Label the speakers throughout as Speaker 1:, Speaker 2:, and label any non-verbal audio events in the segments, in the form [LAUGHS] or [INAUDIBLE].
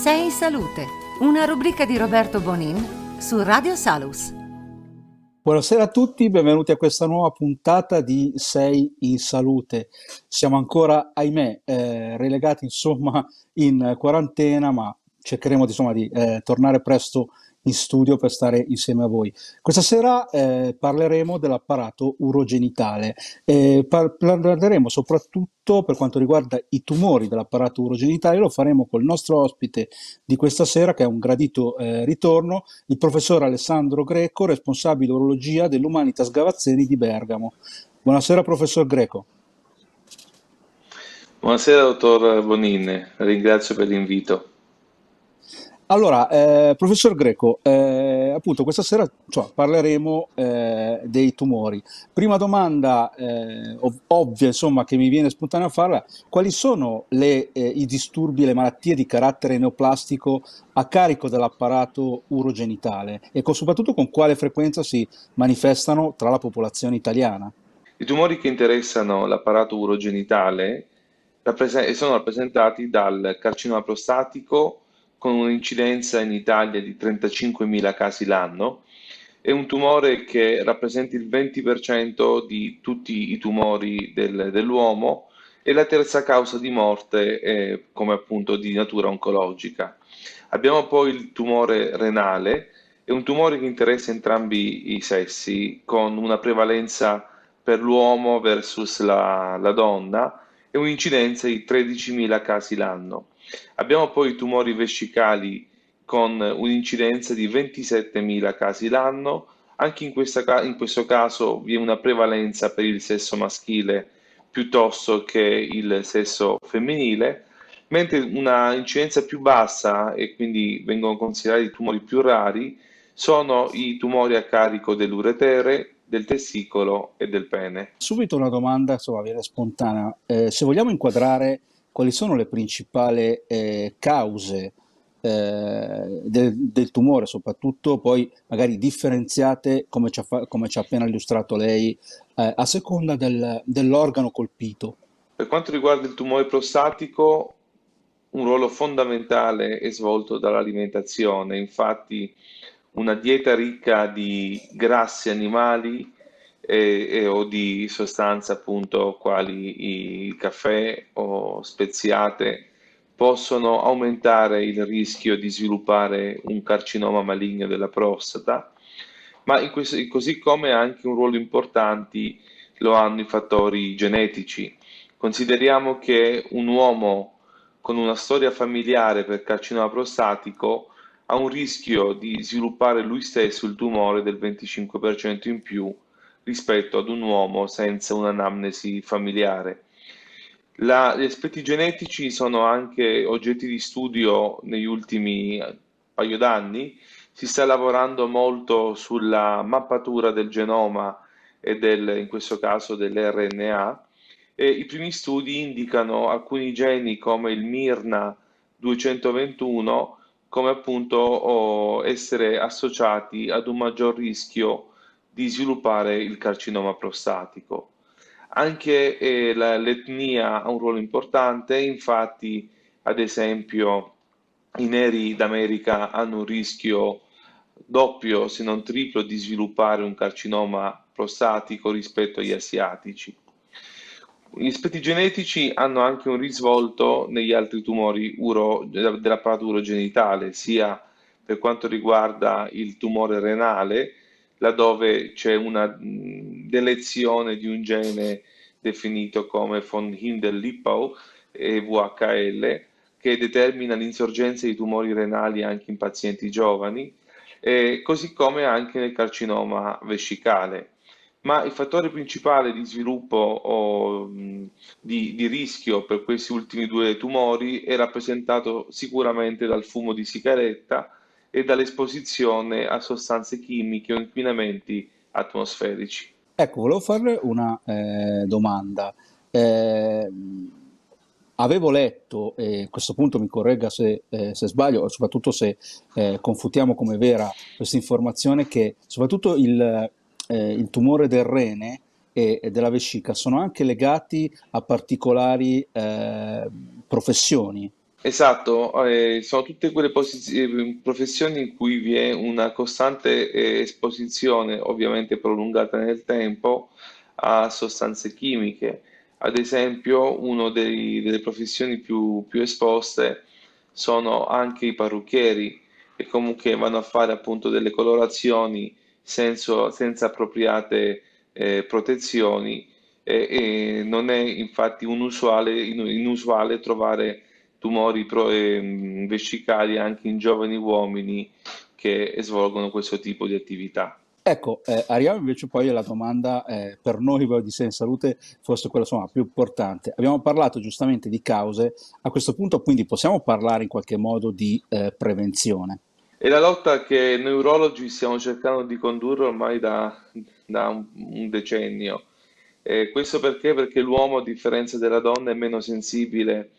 Speaker 1: Sei in salute, una rubrica di Roberto Bonin su Radio Salus.
Speaker 2: Buonasera a tutti, benvenuti a questa nuova puntata di Sei in salute. Siamo ancora, ahimè, eh, relegati insomma in quarantena, ma cercheremo insomma, di eh, tornare presto in studio per stare insieme a voi. Questa sera eh, parleremo dell'apparato urogenitale, eh, par- parleremo soprattutto per quanto riguarda i tumori dell'apparato urogenitale, lo faremo col nostro ospite di questa sera che è un gradito eh, ritorno, il professor Alessandro Greco, responsabile urologia dell'Umanitas Gavazzeni di Bergamo. Buonasera professor Greco.
Speaker 3: Buonasera dottor Bonin, ringrazio per l'invito.
Speaker 2: Allora, eh, professor Greco, eh, appunto questa sera cioè, parleremo eh, dei tumori. Prima domanda eh, ov- ovvia, insomma, che mi viene spontanea a farla, quali sono le, eh, i disturbi, le malattie di carattere neoplastico a carico dell'apparato urogenitale e con, soprattutto con quale frequenza si manifestano tra la popolazione italiana?
Speaker 3: I tumori che interessano l'apparato urogenitale rapprese- sono rappresentati dal carcinoma prostatico, con un'incidenza in Italia di 35.000 casi l'anno. È un tumore che rappresenta il 20% di tutti i tumori del, dell'uomo e la terza causa di morte è come appunto di natura oncologica. Abbiamo poi il tumore renale, è un tumore che interessa entrambi i sessi con una prevalenza per l'uomo versus la, la donna e un'incidenza di 13.000 casi l'anno. Abbiamo poi i tumori vescicali con un'incidenza di 27.000 casi l'anno, anche in, questa, in, questo caso vi è una prevalenza per il sesso maschile piuttosto che il sesso femminile, mentre una incidenza più bassa e quindi vengono considerati i tumori più rari sono i tumori a carico dell'uretere, del testicolo e del pene.
Speaker 2: Subito una domanda, insomma, viene spontanea. Eh, se vogliamo inquadrare quali sono le principali eh, cause eh, del, del, tumore, soprattutto poi magari differenziate, come ci ha, come ci ha appena illustrato lei, eh, a seconda del, dell'organo colpito.
Speaker 3: Per quanto riguarda il tumore prostatico, un ruolo fondamentale è svolto dall'alimentazione, infatti una dieta ricca di grassi animali e, e, o di sostanze appunto quali il caffè o speziate possono aumentare il rischio di sviluppare un carcinoma maligno della prostata, ma questo, così come anche un ruolo importante lo hanno i fattori genetici. Consideriamo che un uomo con una storia familiare per carcinoma prostatico ha un rischio di sviluppare lui stesso il tumore del 25% in più rispetto ad un uomo senza un'anamnesi familiare. La, gli aspetti genetici sono anche oggetti di studio negli ultimi paio d'anni. Si sta lavorando molto sulla mappatura del genoma e del, in questo caso dell'RNA e i primi studi indicano alcuni geni come il MIRNA 221 come appunto oh, essere associati ad un maggior rischio di sviluppare il carcinoma prostatico. Anche eh, la, l'etnia ha un ruolo importante, infatti ad esempio i neri d'America hanno un rischio doppio se non triplo di sviluppare un carcinoma prostatico rispetto agli asiatici. Gli aspetti genetici hanno anche un risvolto negli altri tumori uro, dell'apparato urogenitale, sia per quanto riguarda il tumore renale, laddove c'è una delezione di un gene definito come von Hinder-Lippow e VHL che determina l'insorgenza di tumori renali anche in pazienti giovani, eh, così come anche nel carcinoma vescicale. Ma il fattore principale di sviluppo o di, di rischio per questi ultimi due tumori è rappresentato sicuramente dal fumo di sigaretta, e dall'esposizione a sostanze chimiche o inquinamenti atmosferici.
Speaker 2: Ecco, volevo farle una eh, domanda. Eh, avevo letto, e a questo punto mi corregga se, eh, se sbaglio, soprattutto se eh, confutiamo come vera questa informazione, che soprattutto il, eh, il tumore del rene e, e, della vescica sono anche legati a particolari eh, professioni.
Speaker 3: Esatto, eh, sono tutte quelle posi- eh, professioni in cui vi è una costante eh, esposizione, ovviamente prolungata nel tempo, a sostanze chimiche. Ad esempio, una delle professioni più, più esposte sono anche i parrucchieri, che comunque vanno a fare appunto delle colorazioni senso- senza appropriate eh, protezioni e, e non è infatti unusuale, inusuale trovare tumori pro- eh, vescicali anche in giovani uomini che svolgono questo tipo di attività.
Speaker 2: Ecco, eh, arriviamo invece poi alla domanda eh, per noi di Sei in Salute, forse quella insomma, più importante. Abbiamo parlato giustamente di cause, a questo punto quindi possiamo parlare in qualche modo di eh, prevenzione.
Speaker 3: È la lotta che noi urologi stiamo cercando di condurre ormai da, da un, un, decennio. questo perché? Perché l'uomo, a differenza della donna, è meno sensibile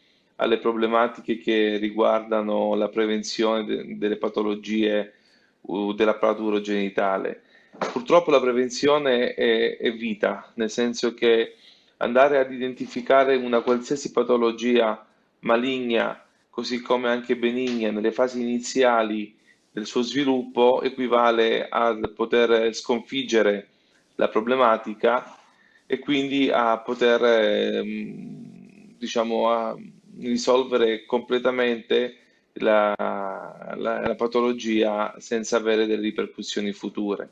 Speaker 3: alle problematiche che riguardano la prevenzione de- delle patologie uh, dell'apparato urogenitale. Purtroppo la prevenzione è, è vita, nel senso che andare ad identificare una qualsiasi patologia maligna, così come anche benigna, nelle fasi iniziali del suo sviluppo, equivale a poter sconfiggere la problematica e quindi a poter, ehm, diciamo, a risolvere completamente la, la, la patologia senza avere delle ripercussioni future.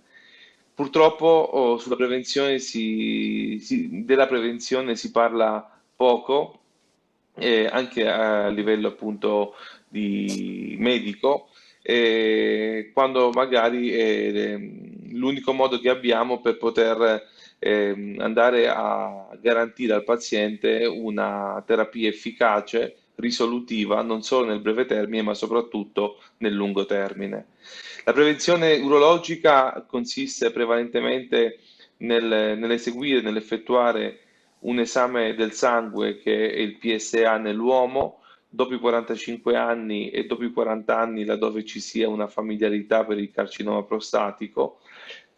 Speaker 3: Purtroppo oh, sulla prevenzione si, si, della prevenzione si parla poco, eh, anche a livello appunto di medico, eh, quando magari è l'unico modo che abbiamo per poter eh, andare a garantire al paziente una terapia efficace, risolutiva, non solo nel breve termine, ma soprattutto nel lungo termine. La prevenzione urologica consiste prevalentemente nel, nell'eseguire, nell'effettuare un esame del sangue che è il PSA nell'uomo dopo i 45 anni e dopo i 40 anni laddove ci sia una familiarità per il carcinoma prostatico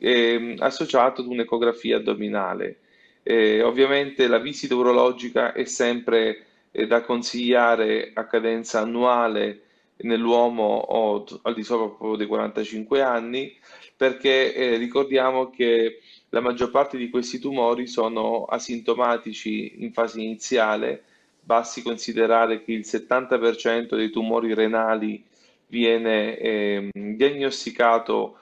Speaker 3: eh, associato ad un'ecografia addominale. Eh, ovviamente la visita urologica è sempre eh, da consigliare a cadenza annuale nell'uomo o al di sopra dei 45 anni, perché eh, ricordiamo che la maggior parte di questi tumori sono asintomatici in fase iniziale, basti considerare che il 70% dei tumori renali viene eh, diagnosticato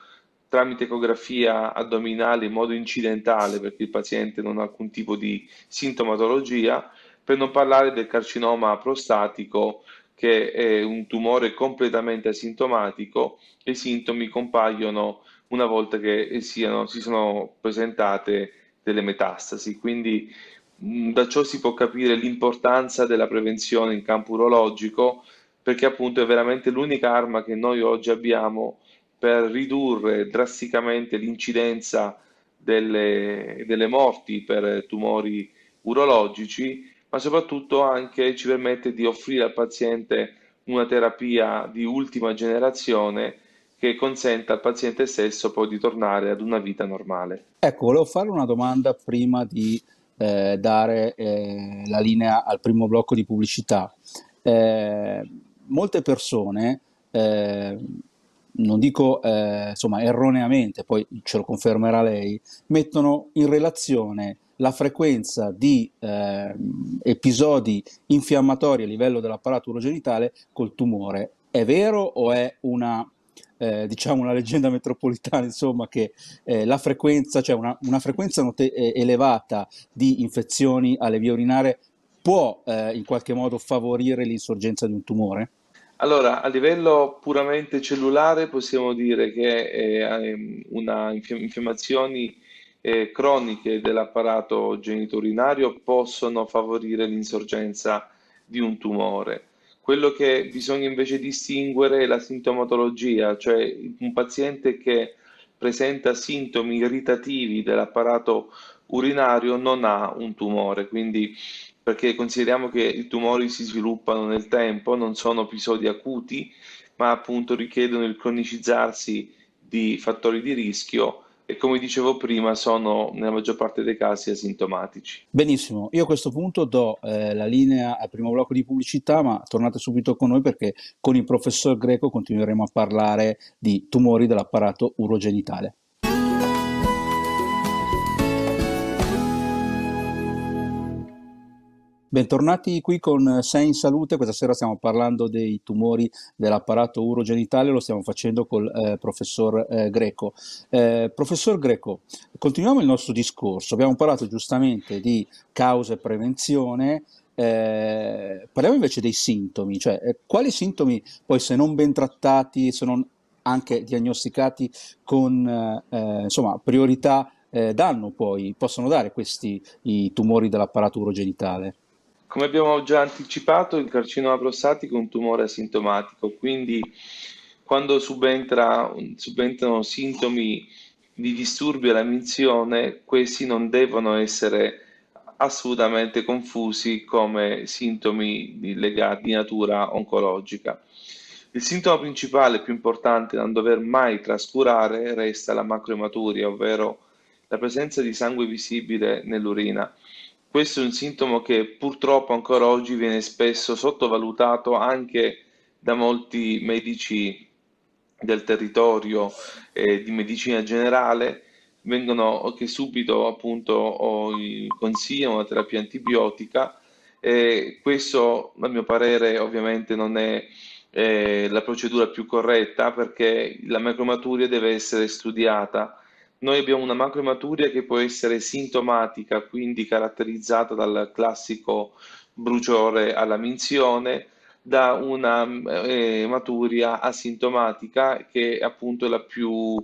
Speaker 3: tramite ecografia addominale in modo incidentale perché il paziente non ha alcun tipo di sintomatologia, per non parlare del carcinoma prostatico che è un tumore completamente asintomatico e i sintomi compaiono una volta che siano, si sono presentate delle metastasi. Quindi da ciò si può capire l'importanza della prevenzione in campo urologico perché appunto è veramente l'unica arma che noi oggi abbiamo per ridurre drasticamente l'incidenza delle, delle morti per tumori urologici ma soprattutto anche ci permette di offrire al paziente una terapia di ultima generazione che consenta al paziente stesso poi di tornare ad una vita normale.
Speaker 2: Ecco, volevo fare una domanda prima di eh, dare eh, la linea al primo blocco di pubblicità. Eh, molte persone, eh, non dico eh, insomma erroneamente, poi ce lo confermerà lei, mettono in relazione la frequenza di eh, episodi infiammatori a livello dell'apparato urogenitale col tumore. È vero o è una, eh, diciamo una leggenda [LAUGHS] metropolitana, insomma, che eh, la frequenza, cioè una, una frequenza note- eh, elevata di infezioni alle vie urinarie può eh, in qualche modo favorire l'insorgenza di un tumore?
Speaker 3: Allora, a livello puramente cellulare possiamo dire che eh, una infiammazioni eh, croniche dell'apparato geniturinario possono favorire l'insorgenza di un tumore. Quello che bisogna invece distinguere è la sintomatologia, cioè un paziente che presenta sintomi irritativi dell'apparato urinario non ha un tumore, quindi perché consideriamo che i tumori si sviluppano nel tempo, non sono episodi acuti, ma appunto richiedono il cronicizzarsi di fattori di rischio e come dicevo prima sono nella maggior parte dei casi asintomatici.
Speaker 2: Benissimo, io a questo punto do eh, la linea al primo blocco di pubblicità, ma tornate subito con noi perché con il professor Greco continueremo a parlare di tumori dell'apparato urogenitale. Bentornati qui con Sei in Salute, questa sera stiamo parlando dei tumori dell'apparato urogenitale, lo stiamo facendo col eh, professor eh, Greco. Eh, professor Greco, continuiamo il nostro discorso, abbiamo parlato giustamente di causa e prevenzione, eh, parliamo invece dei sintomi, cioè eh, quali sintomi poi se non ben trattati, se non anche diagnosticati con eh, insomma, priorità danno poi, possono dare questi i tumori dell'apparato urogenitale?
Speaker 3: Come abbiamo già anticipato, il carcinoma prostatico è un tumore asintomatico, quindi quando subentra, subentrano sintomi di disturbi alla minzione, questi non devono essere assolutamente confusi come sintomi legati di natura oncologica. Il sintomo principale più importante da non dover mai trascurare resta la macroematuria, ovvero la presenza di sangue visibile nell'urina. Questo è un sintomo che purtroppo ancora oggi viene spesso sottovalutato anche da molti medici del territorio e di medicina generale, vengono che subito appunto consigliano la terapia antibiotica e questo a mio parere ovviamente non è eh, la procedura più corretta perché la macromaturia deve essere studiata noi abbiamo una macroematuria che può essere sintomatica, quindi caratterizzata dal classico bruciore alla minzione, da una eh, maturia asintomatica che appunto è la più,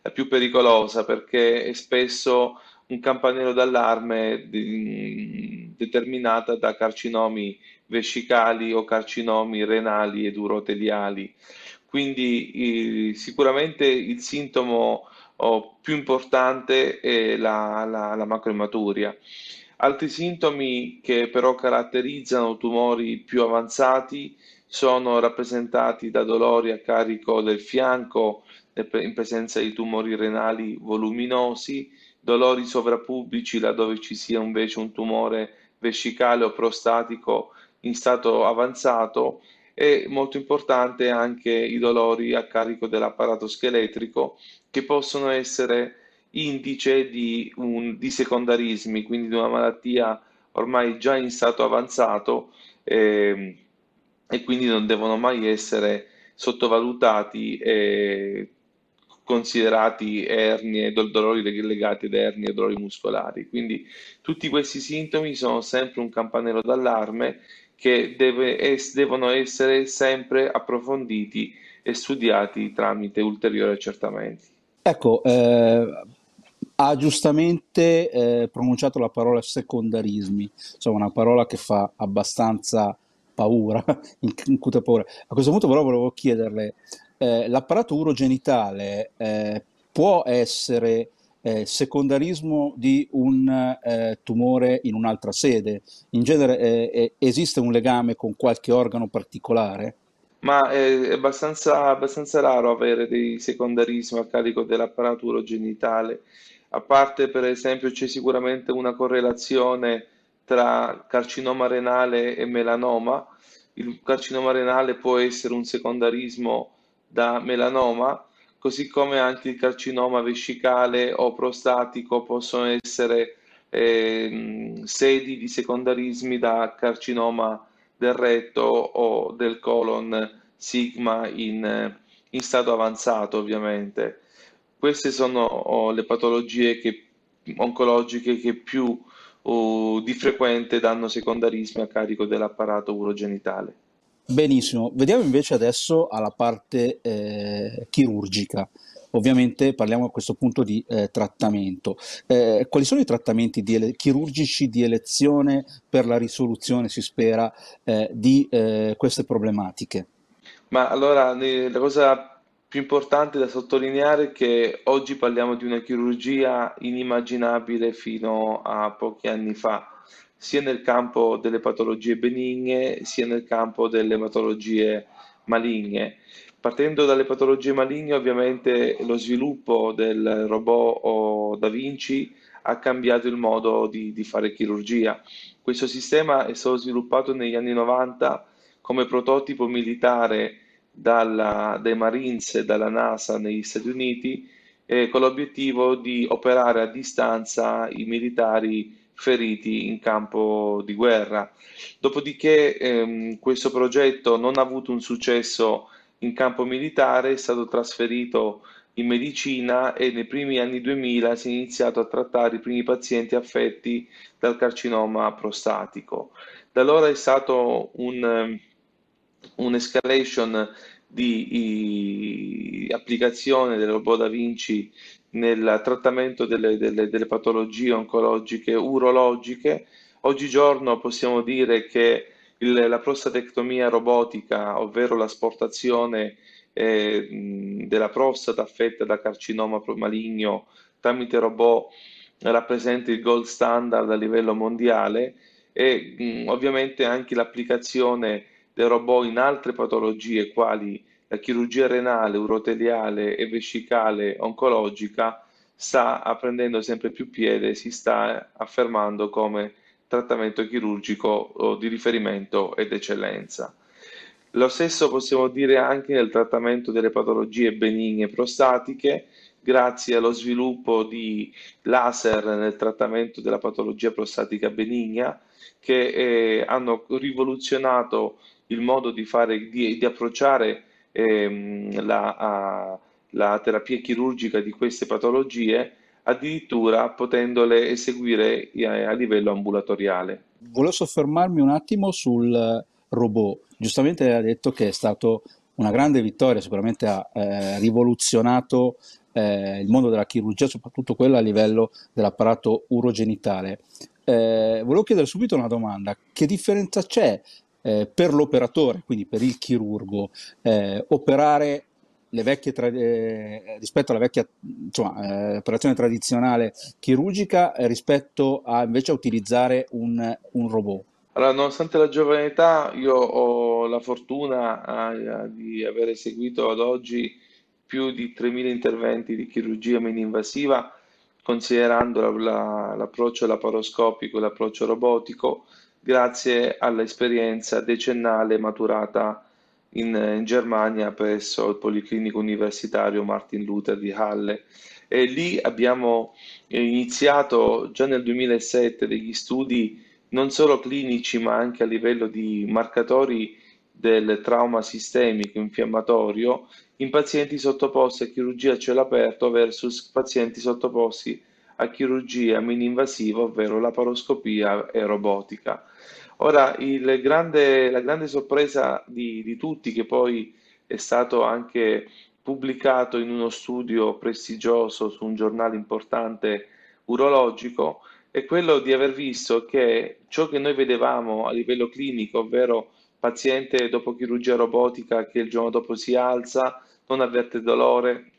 Speaker 3: la più pericolosa perché è spesso un campanello d'allarme di, determinata da carcinomi vescicali o carcinomi renali ed uroteliali. Quindi eh, sicuramente il sintomo o più importante è la, la, la macroematuria. Altri sintomi che però caratterizzano tumori più avanzati sono rappresentati da dolori a carico del fianco in presenza di tumori renali voluminosi, dolori sovrapubblici laddove ci sia invece un tumore vescicale o prostatico in stato avanzato e molto importante anche i dolori a carico dell'apparato scheletrico che possono essere indice di, un, di secondarismi, quindi di una malattia ormai già in stato avanzato eh, e quindi non devono mai essere sottovalutati e considerati ernie, dolori legati ad ernie e dolori muscolari. Quindi tutti questi sintomi sono sempre un campanello d'allarme che deve, es, devono essere sempre approfonditi e studiati tramite ulteriori accertamenti.
Speaker 2: Ecco, eh, ha giustamente eh, pronunciato la parola secondarismi, insomma una parola che fa abbastanza paura, [LAUGHS] incute paura. A questo punto però volevo chiederle, eh, l'apparato urogenitale eh, può essere eh, secondarismo di un eh, tumore in un'altra sede? In genere eh, esiste un legame con qualche organo particolare?
Speaker 3: ma è abbastanza, abbastanza raro avere dei secondarismi a carico dell'apparato genitale. A parte, per esempio, c'è sicuramente una correlazione tra carcinoma renale e melanoma. Il carcinoma renale può essere un secondarismo da melanoma, così come anche il carcinoma vescicale o prostatico possono essere eh, sedi di secondarismi da carcinoma del retto o del colon sigma in, in stato avanzato ovviamente. Queste sono oh, le patologie che, oncologiche che più oh, di frequente danno secondarismi a carico dell'apparato urogenitale.
Speaker 2: Benissimo, vediamo invece adesso alla parte eh, chirurgica. Ovviamente parliamo a questo punto di eh, trattamento. Eh, quali sono i trattamenti di ele- chirurgici di elezione per la risoluzione, si spera, eh, di eh, queste problematiche?
Speaker 3: Ma allora la cosa più importante da sottolineare è che oggi parliamo di una chirurgia inimmaginabile fino a pochi anni fa, sia nel campo delle patologie benigne, sia nel campo delle patologie maligne. Partendo dalle patologie maligne, ovviamente lo sviluppo del robot Da Vinci ha cambiato il modo di, di fare chirurgia. Questo sistema è stato sviluppato negli anni 90 come prototipo militare dalla, dai Marines e dalla NASA negli Stati Uniti eh, con l'obiettivo di operare a distanza i militari feriti in campo di guerra. Dopodiché ehm, questo progetto non ha avuto un successo in campo militare, è stato trasferito in medicina e nei primi anni 2000 si è iniziato a trattare i primi pazienti affetti dal carcinoma prostatico. Da allora è stato un, un'escalation di applicazione del robot Da Vinci nel trattamento delle, delle, delle patologie oncologiche urologiche. Oggigiorno possiamo dire che il, la prostatectomia robotica, ovvero l'asportazione eh, della prostata affetta da carcinoma maligno tramite robot, rappresenta il gold standard a livello mondiale e mh, ovviamente anche l'applicazione del robot in altre patologie quali la chirurgia renale, uroteliale e vescicale oncologica sta prendendo sempre più piede si sta affermando come trattamento chirurgico di riferimento ed eccellenza. Lo stesso possiamo dire anche nel trattamento delle patologie benigne prostatiche, grazie allo sviluppo di laser nel trattamento della patologia prostatica benigna, che eh, hanno rivoluzionato il modo di, fare, di, di approcciare ehm, la, a, la terapia chirurgica di queste patologie, addirittura potendole eseguire a, a livello ambulatoriale.
Speaker 2: Volevo soffermarmi un attimo sul robot. Giustamente ha detto che è stato una grande vittoria, sicuramente ha eh, rivoluzionato eh, il mondo della chirurgia, soprattutto quello a livello dell'apparato urogenitale. Eh, volevo chiedere subito una domanda, che differenza c'è eh, per l'operatore, quindi per il chirurgo, eh, operare tra- eh, rispetto alla vecchia insomma, operazione tradizionale chirurgica rispetto a invece a utilizzare un, un robot?
Speaker 3: Allora, nonostante la giovane età, io ho la fortuna eh, di aver eseguito ad oggi più di 3.000 interventi di chirurgia mini-invasiva, considerando la, la, l'approccio laparoscopico e l'approccio robotico, grazie all'esperienza decennale maturata in, in, Germania presso il Policlinico Universitario Martin Luther di Halle. E lì abbiamo iniziato già nel 2007 degli studi non solo clinici ma anche a livello di marcatori del trauma sistemico infiammatorio in pazienti sottoposti a chirurgia a cielo aperto versus pazienti sottoposti a chirurgia mini-invasiva, ovvero laparoscopia e robotica. Ora, grande, la grande sorpresa di, di tutti, che poi è stato anche pubblicato in uno studio prestigioso su un giornale importante urologico, è quello di aver visto che ciò che noi vedevamo a livello clinico, ovvero paziente dopo chirurgia robotica che il giorno dopo si alza, non avverte dolore,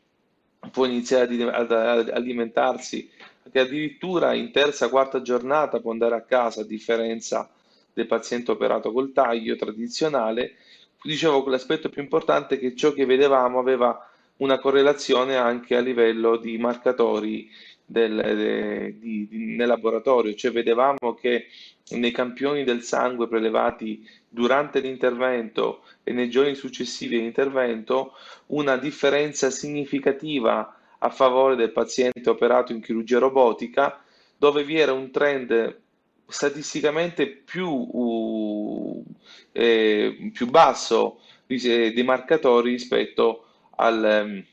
Speaker 3: può iniziare ad alimentarsi, che addirittura in terza, quarta giornata può andare a casa, a differenza del paziente operato col taglio tradizionale. Dicevo che l'aspetto più importante è che ciò che vedevamo aveva una correlazione anche a livello di marcatori del, de, di, di, nel laboratorio, cioè vedevamo che nei campioni del sangue prelevati durante l'intervento e nei giorni successivi all'intervento una differenza significativa a favore del paziente operato in chirurgia robotica, dove vi era un trend statisticamente più, uh, eh, più basso dei marcatori rispetto al, um,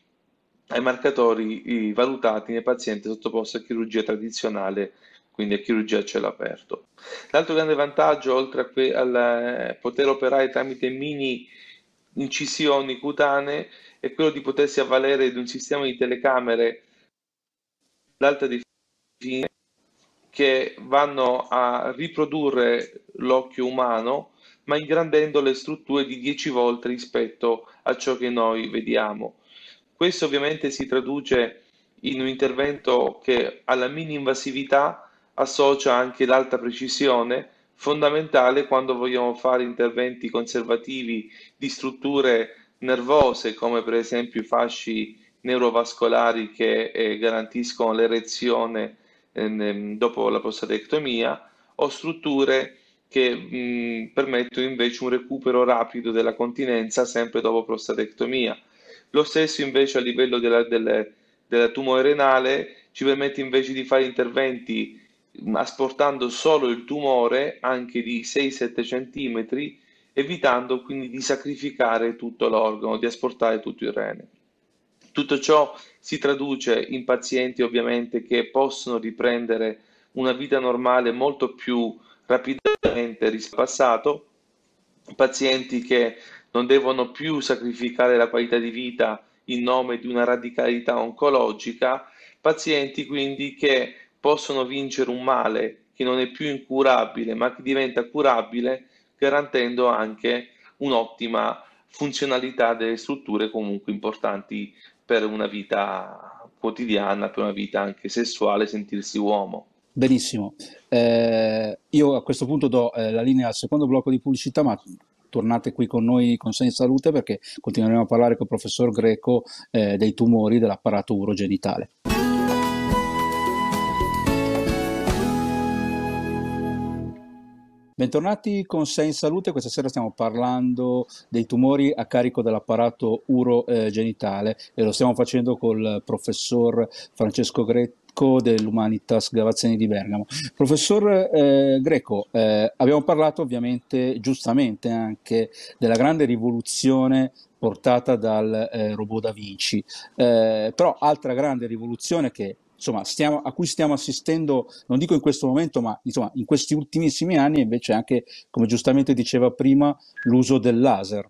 Speaker 3: ai marcatori valutati nei pazienti sottoposti a chirurgia tradizionale, quindi a chirurgia a cielo aperto. L'altro grande vantaggio, oltre a que- al eh, poter operare tramite mini incisioni cutanee, è quello di potersi avvalere di un sistema di telecamere d'alta definizione che vanno a riprodurre l'occhio umano, ma ingrandendo le strutture di 10 volte rispetto a ciò che noi vediamo. Questo ovviamente si traduce in un intervento che alla mini invasività associa anche l'alta precisione, fondamentale quando vogliamo fare interventi conservativi di strutture nervose come per esempio i fasci neurovascolari che eh, garantiscono l'erezione eh, dopo la prostatectomia o strutture che mh, permettono invece un recupero rapido della continenza sempre dopo prostatectomia. Lo stesso invece a livello della, delle, della tumore renale ci permette invece di fare interventi asportando solo il tumore anche di 6-7 cm, evitando quindi di sacrificare tutto l'organo, di asportare tutto il rene. Tutto ciò si traduce in pazienti ovviamente che possono riprendere una vita normale molto più rapidamente rispetto al passato, pazienti che non devono più sacrificare la qualità di vita in nome di una radicalità oncologica, pazienti quindi che possono vincere un male che non è più incurabile ma che diventa curabile garantendo anche un'ottima funzionalità delle strutture comunque importanti per una vita quotidiana, per una vita anche sessuale, sentirsi uomo.
Speaker 2: Benissimo, eh, io a questo punto do eh, la linea al secondo blocco di pubblicità, ma tornate qui con noi con Sei Salute perché continueremo a parlare con il professor Greco eh, dei tumori dell'apparato urogenitale. Bentornati con Sei in Salute, questa sera stiamo parlando dei tumori a carico dell'apparato urogenitale e lo stiamo facendo col professor Francesco Greco dell'Humanitas Gavazzeni di Bergamo. Professor eh, Greco, eh, abbiamo parlato ovviamente giustamente anche della grande rivoluzione portata dal eh, robot da Vinci, eh, però altra grande rivoluzione che insomma, stiamo, a cui stiamo assistendo, non dico in questo momento, ma insomma, in questi ultimissimi anni, invece anche, come giustamente diceva prima, l'uso del laser.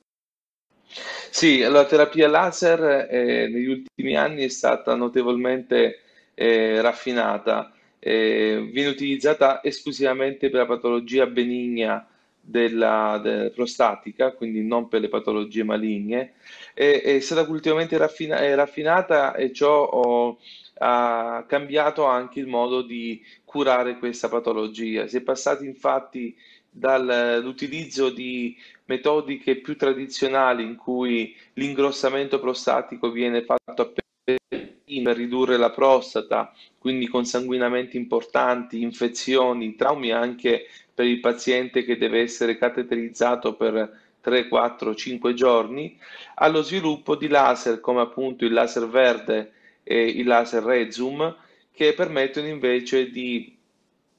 Speaker 3: Sì, la terapia laser eh, negli ultimi anni è stata notevolmente eh, raffinata, eh, viene utilizzata esclusivamente per la patologia benigna della, della, prostatica, quindi non per le patologie maligne, è, è stata ultimamente raffina, raffinata e ciò oh, ha cambiato anche il modo di curare questa patologia. Si è passati infatti dall'utilizzo di metodiche più tradizionali in cui l'ingrossamento prostatico viene fatto a per ridurre la prostata, quindi con sanguinamenti importanti, infezioni, traumi anche per il paziente che deve essere cateterizzato per 3, 4, 5 giorni, allo sviluppo di laser come appunto il laser verde e il laser Rezum che permettono invece di,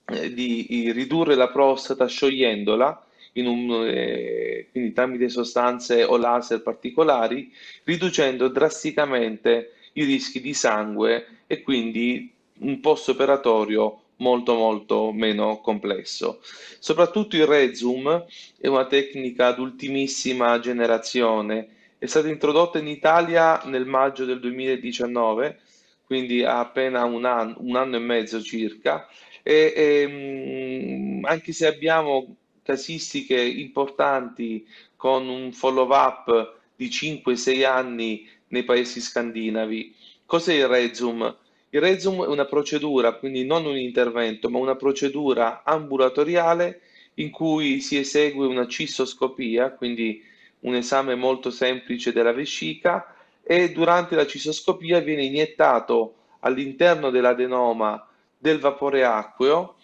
Speaker 3: eh, di ridurre la prostata sciogliendola un, eh, quindi tramite sostanze o laser particolari, riducendo drasticamente i rischi di sangue e quindi un post operatorio molto molto meno complesso. Soprattutto il Rezum è una tecnica ad ultimissima generazione è stata introdotta in Italia nel maggio del 2019, quindi ha appena un anno, un anno e mezzo circa, e, e mm, anche se abbiamo casistiche importanti con un follow-up di 5-6 anni nei paesi scandinavi. Cos'è il Rezum? Il Rezum è una procedura, quindi non un intervento, ma una procedura ambulatoriale in cui si esegue una cistoscopia, quindi un esame molto semplice della vescica e durante la cisoscopia viene iniettato all'interno dell'adenoma del vapore acqueo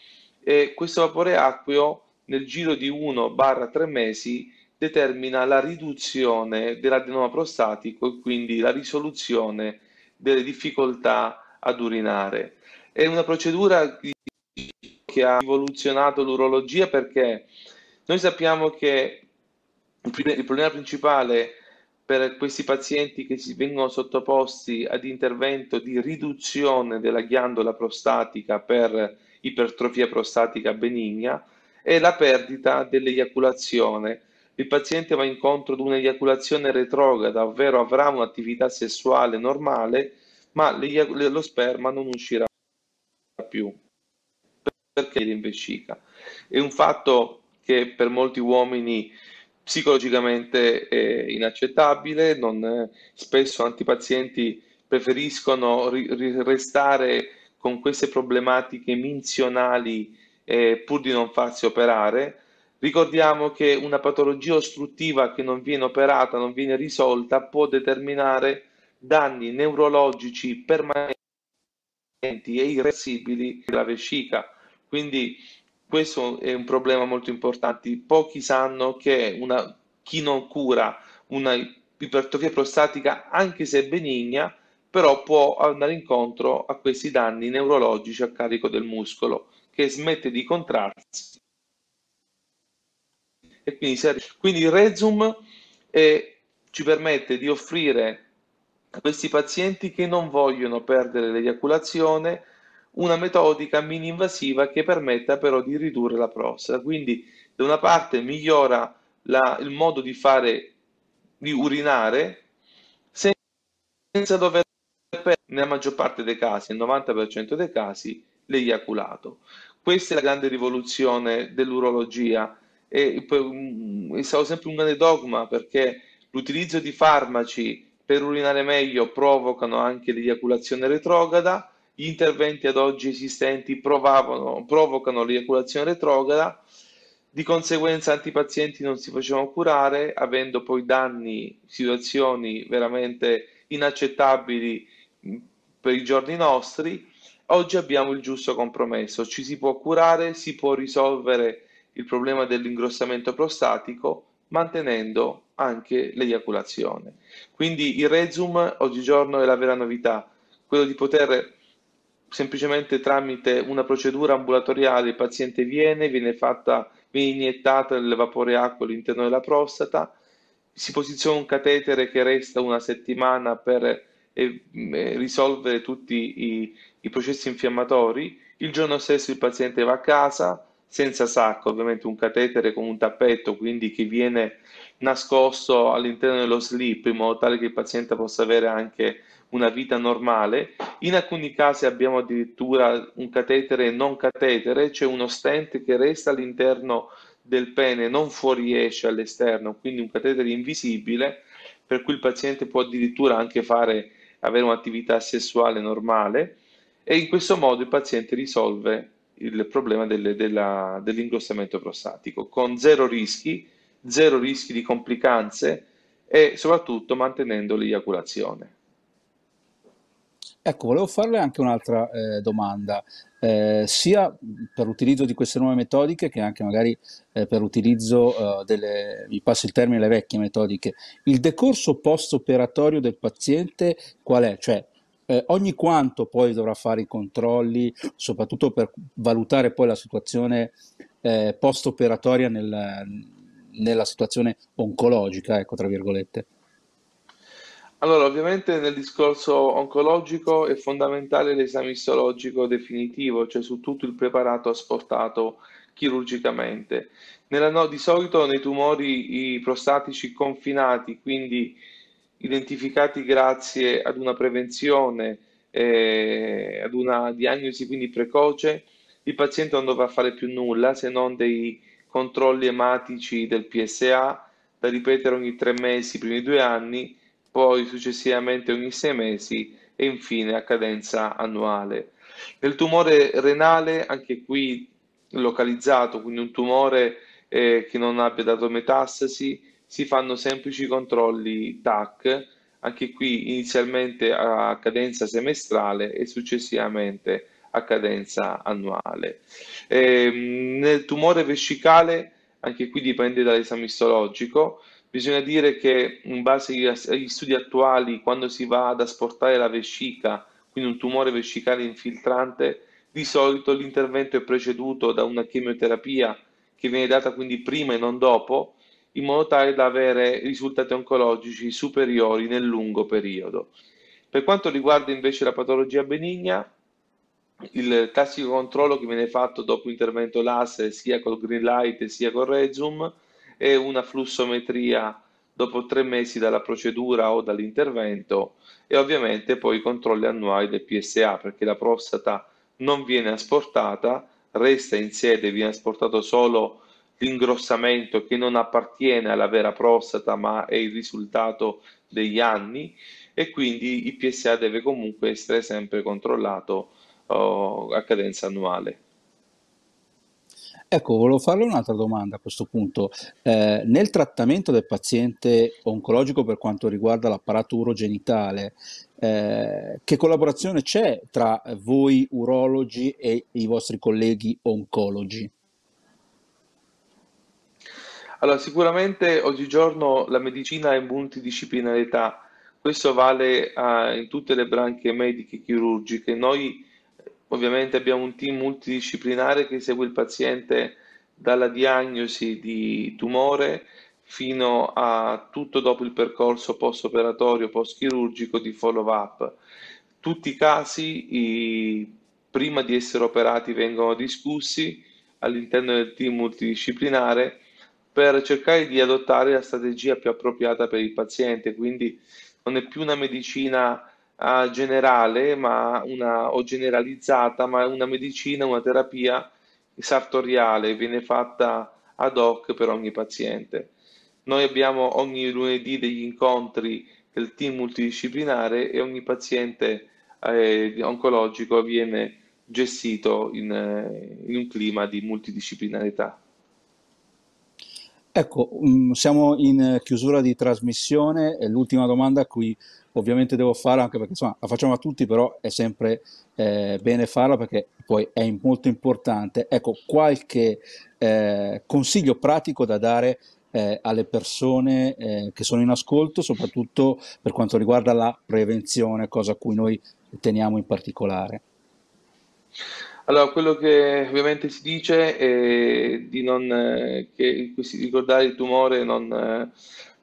Speaker 3: e questo vapore acqueo nel giro di 1-3 mesi determina la riduzione dell'adenoma prostatico e quindi la risoluzione delle difficoltà ad urinare. È una procedura che ha rivoluzionato l'urologia perché noi sappiamo che il problema principale per questi pazienti che vengono sottoposti ad intervento di riduzione della ghiandola prostatica per ipertrofia prostatica benigna è la perdita dell'eiaculazione. Il paziente va incontro ad un'eiaculazione retrograda, ovvero avrà un'attività sessuale normale, ma lo sperma non uscirà più perché è in vescica. È un fatto che per molti uomini psicologicamente è inaccettabile, non, spesso antipazienti preferiscono ri, ri, restare con queste problematiche minzionali eh, pur di non farsi operare. Ricordiamo che una patologia ostruttiva che non viene operata, non viene risolta, può determinare danni neurologici permanenti e irreversibili della vescica. Quindi questo è un problema molto importante. Pochi sanno che una, chi non cura una ipertrofia prostatica, anche se benigna, però può andare incontro a questi danni neurologici a carico del muscolo che smette di contrarsi e quindi, quindi il Rezum eh, ci permette di offrire a questi pazienti che non vogliono perdere l'eiaculazione una metodica mini-invasiva che permetta però di ridurre la prostata. Quindi da una parte migliora la, il modo di fare di urinare senza dover perdere nella maggior parte dei casi, nel 90% dei casi, l'eiaculato. Questa è la grande rivoluzione dell'urologia e mm, è stato sempre un grande dogma perché l'utilizzo di farmaci per urinare meglio provocano anche l'eiaculazione retrograda, gli interventi ad oggi esistenti provocano l'eiaculazione retrograda, di conseguenza tanti pazienti non si facevano curare, avendo poi danni, situazioni veramente inaccettabili mm, per i giorni nostri. Oggi abbiamo il giusto compromesso, ci si può curare, si può risolvere il problema dell'ingrossamento prostatico mantenendo anche l'eiaculazione. Quindi il Rezum oggigiorno è la vera novità, quello di poter semplicemente tramite una procedura ambulatoriale il paziente viene, viene fatta, viene iniettata del vapore acqua all'interno della prostata, si posiziona un catetere che resta una settimana per eh, eh risolvere tutti i, i processi infiammatori, il giorno stesso il paziente va a casa, senza sacco, ovviamente un catetere con un tappetto, quindi che viene nascosto all'interno dello slip in modo tale che il paziente possa avere anche una vita normale. In alcuni casi abbiamo addirittura un catetere non catetere, cioè uno stent che resta all'interno del pene, non fuoriesce all'esterno, quindi un catetere invisibile, per cui il paziente può addirittura anche fare, avere un'attività sessuale normale e in questo modo il paziente risolve il problema delle, della, dell'ingrossamento prostatico, con zero rischi, zero rischi di complicanze e soprattutto mantenendo l'eiaculazione.
Speaker 2: Ecco, volevo farle anche un'altra eh, domanda, eh, sia per l'utilizzo di queste nuove metodiche che anche magari eh, per l'utilizzo eh, delle, mi passo il termine, le vecchie metodiche. Il decorso post-operatorio del paziente qual è? Cioè, eh, ogni quanto poi dovrà fare i controlli, soprattutto per valutare poi la situazione eh, post-operatoria nel, nella situazione oncologica, ecco, tra virgolette.
Speaker 3: Allora, ovviamente nel discorso oncologico è fondamentale l'esame istologico definitivo, cioè su tutto il preparato asportato chirurgicamente. Nella, no, di solito nei tumori prostatici confinati, quindi identificati grazie ad una prevenzione, eh, ad una diagnosi quindi precoce, il paziente non dovrà fare più nulla se non dei controlli ematici del PSA da ripetere ogni tre mesi, i primi due anni, poi successivamente ogni sei mesi e infine a cadenza annuale. Nel tumore renale, anche qui localizzato, quindi un tumore eh, che non abbia dato metastasi, si fanno semplici controlli TAC, anche qui inizialmente a cadenza semestrale e successivamente a cadenza annuale. Eh, nel tumore vescicale, anche qui dipende dall'esame istologico, bisogna dire che in base agli studi attuali, quando si va ad asportare la vescica, quindi un tumore vescicale infiltrante, di solito l'intervento è preceduto da una chemioterapia che viene data quindi prima e non dopo, in modo tale da avere risultati oncologici superiori nel lungo periodo. Per quanto riguarda invece la patologia benigna, il classico controllo che viene fatto dopo intervento laser sia col green light sia col Rezum è una flussometria dopo tre mesi dalla procedura o dall'intervento e ovviamente poi i controlli annuali del PSA perché la prostata non viene asportata, resta in sede, viene asportato solo l'ingrossamento che non appartiene alla vera prostata ma è il risultato degli anni e quindi il PSA deve comunque essere sempre controllato oh, a cadenza annuale.
Speaker 2: Ecco, volevo farle un'altra domanda a questo punto. Eh, nel trattamento del paziente oncologico per quanto riguarda l'apparato urogenitale, eh, che collaborazione c'è tra voi urologi e i vostri colleghi oncologi?
Speaker 3: Allora, sicuramente oggigiorno la medicina è multidisciplinarità, questo vale uh, in tutte le branche mediche e chirurgiche. Noi ovviamente abbiamo un team multidisciplinare che segue il paziente dalla diagnosi di tumore fino a tutto dopo il percorso post-operatorio, post-chirurgico di follow-up. Tutti i casi, i, prima di essere operati, vengono discussi all'interno del team multidisciplinare per cercare di adottare la strategia più appropriata per il paziente, quindi non è più una medicina uh, generale ma una, o generalizzata, ma una medicina, una terapia sartoriale, viene fatta ad hoc per ogni paziente. Noi abbiamo ogni lunedì degli incontri del team multidisciplinare e ogni paziente eh, oncologico viene gestito in, in un clima di multidisciplinarità.
Speaker 2: Ecco, mm, siamo in chiusura di trasmissione. L'ultima domanda a cui ovviamente devo fare, anche perché insomma la facciamo a tutti, però è sempre eh, bene farla perché poi è molto importante. Ecco, qualche eh, consiglio pratico da dare eh, alle persone eh, che sono in ascolto, soprattutto per quanto riguarda la prevenzione, cosa a cui noi teniamo in particolare.
Speaker 3: Allora, quello che ovviamente si dice è di non eh, che, ricordare il tumore, non, eh,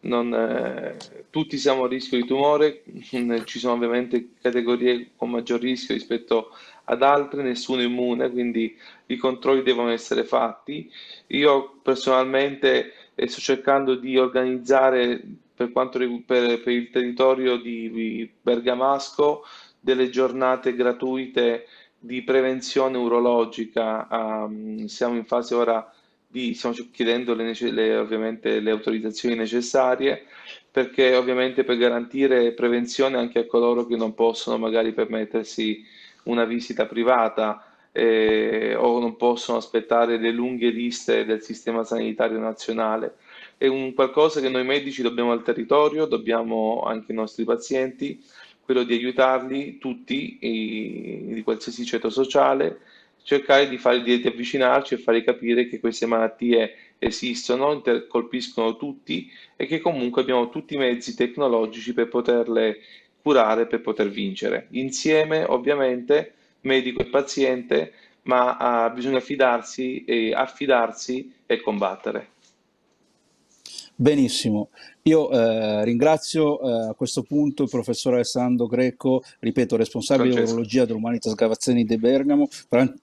Speaker 3: non, eh, tutti siamo a rischio di tumore, [LAUGHS] ci sono ovviamente categorie con maggior rischio rispetto ad altre, nessuno è immune, quindi i controlli devono essere fatti. Io personalmente eh, sto cercando di organizzare per, quanto, per, per il territorio di Bergamasco delle giornate gratuite di prevenzione urologica, um, siamo in fase ora di, stiamo chiedendo le, le, ovviamente le autorizzazioni necessarie perché ovviamente per garantire prevenzione anche a coloro che non possono magari permettersi una visita privata eh, o non possono aspettare le lunghe liste del sistema sanitario nazionale. È un qualcosa che noi medici dobbiamo al territorio, dobbiamo anche ai nostri pazienti quello di aiutarli tutti, i, di qualsiasi ceto sociale, cercare di, fare, di, avvicinarci e fargli capire che queste malattie esistono, inter- colpiscono tutti e che comunque abbiamo tutti i mezzi tecnologici per poterle curare, per poter vincere. Insieme, ovviamente, medico e paziente, ma ah, bisogna fidarsi e affidarsi e combattere.
Speaker 2: Benissimo, io eh, ringrazio eh, a questo punto il professor Alessandro Greco, ripeto, responsabile di urologia dell'Umanitas Gavazzeni di Bergamo, Fran-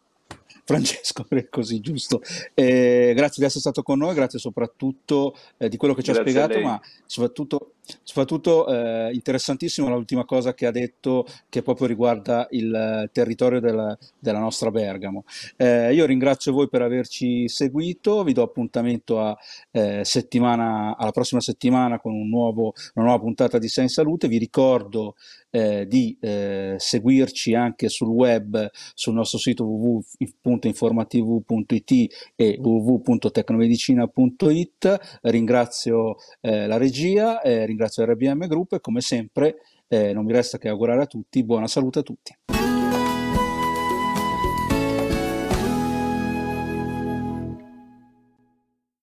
Speaker 2: Francesco [LAUGHS] Greco, sì, giusto. Eh, grazie di essere stato con noi, grazie soprattutto eh, di quello che ci ha spiegato, ma soprattutto Soprattutto eh, interessantissimo l'ultima cosa che ha detto che proprio riguarda il territorio della, della nostra Bergamo. Eh, io ringrazio voi per averci seguito, vi do appuntamento a, eh, alla prossima settimana con un nuovo, una nuova puntata di Sei in Salute. Vi ricordo eh, di eh, seguirci anche sul web sul nostro sito www.informativ.it e www.tecnomedicina.it. Ringrazio eh, la regia ringrazio RBM Group e come sempre eh, non mi resta che augurare a tutti buona salute a tutti.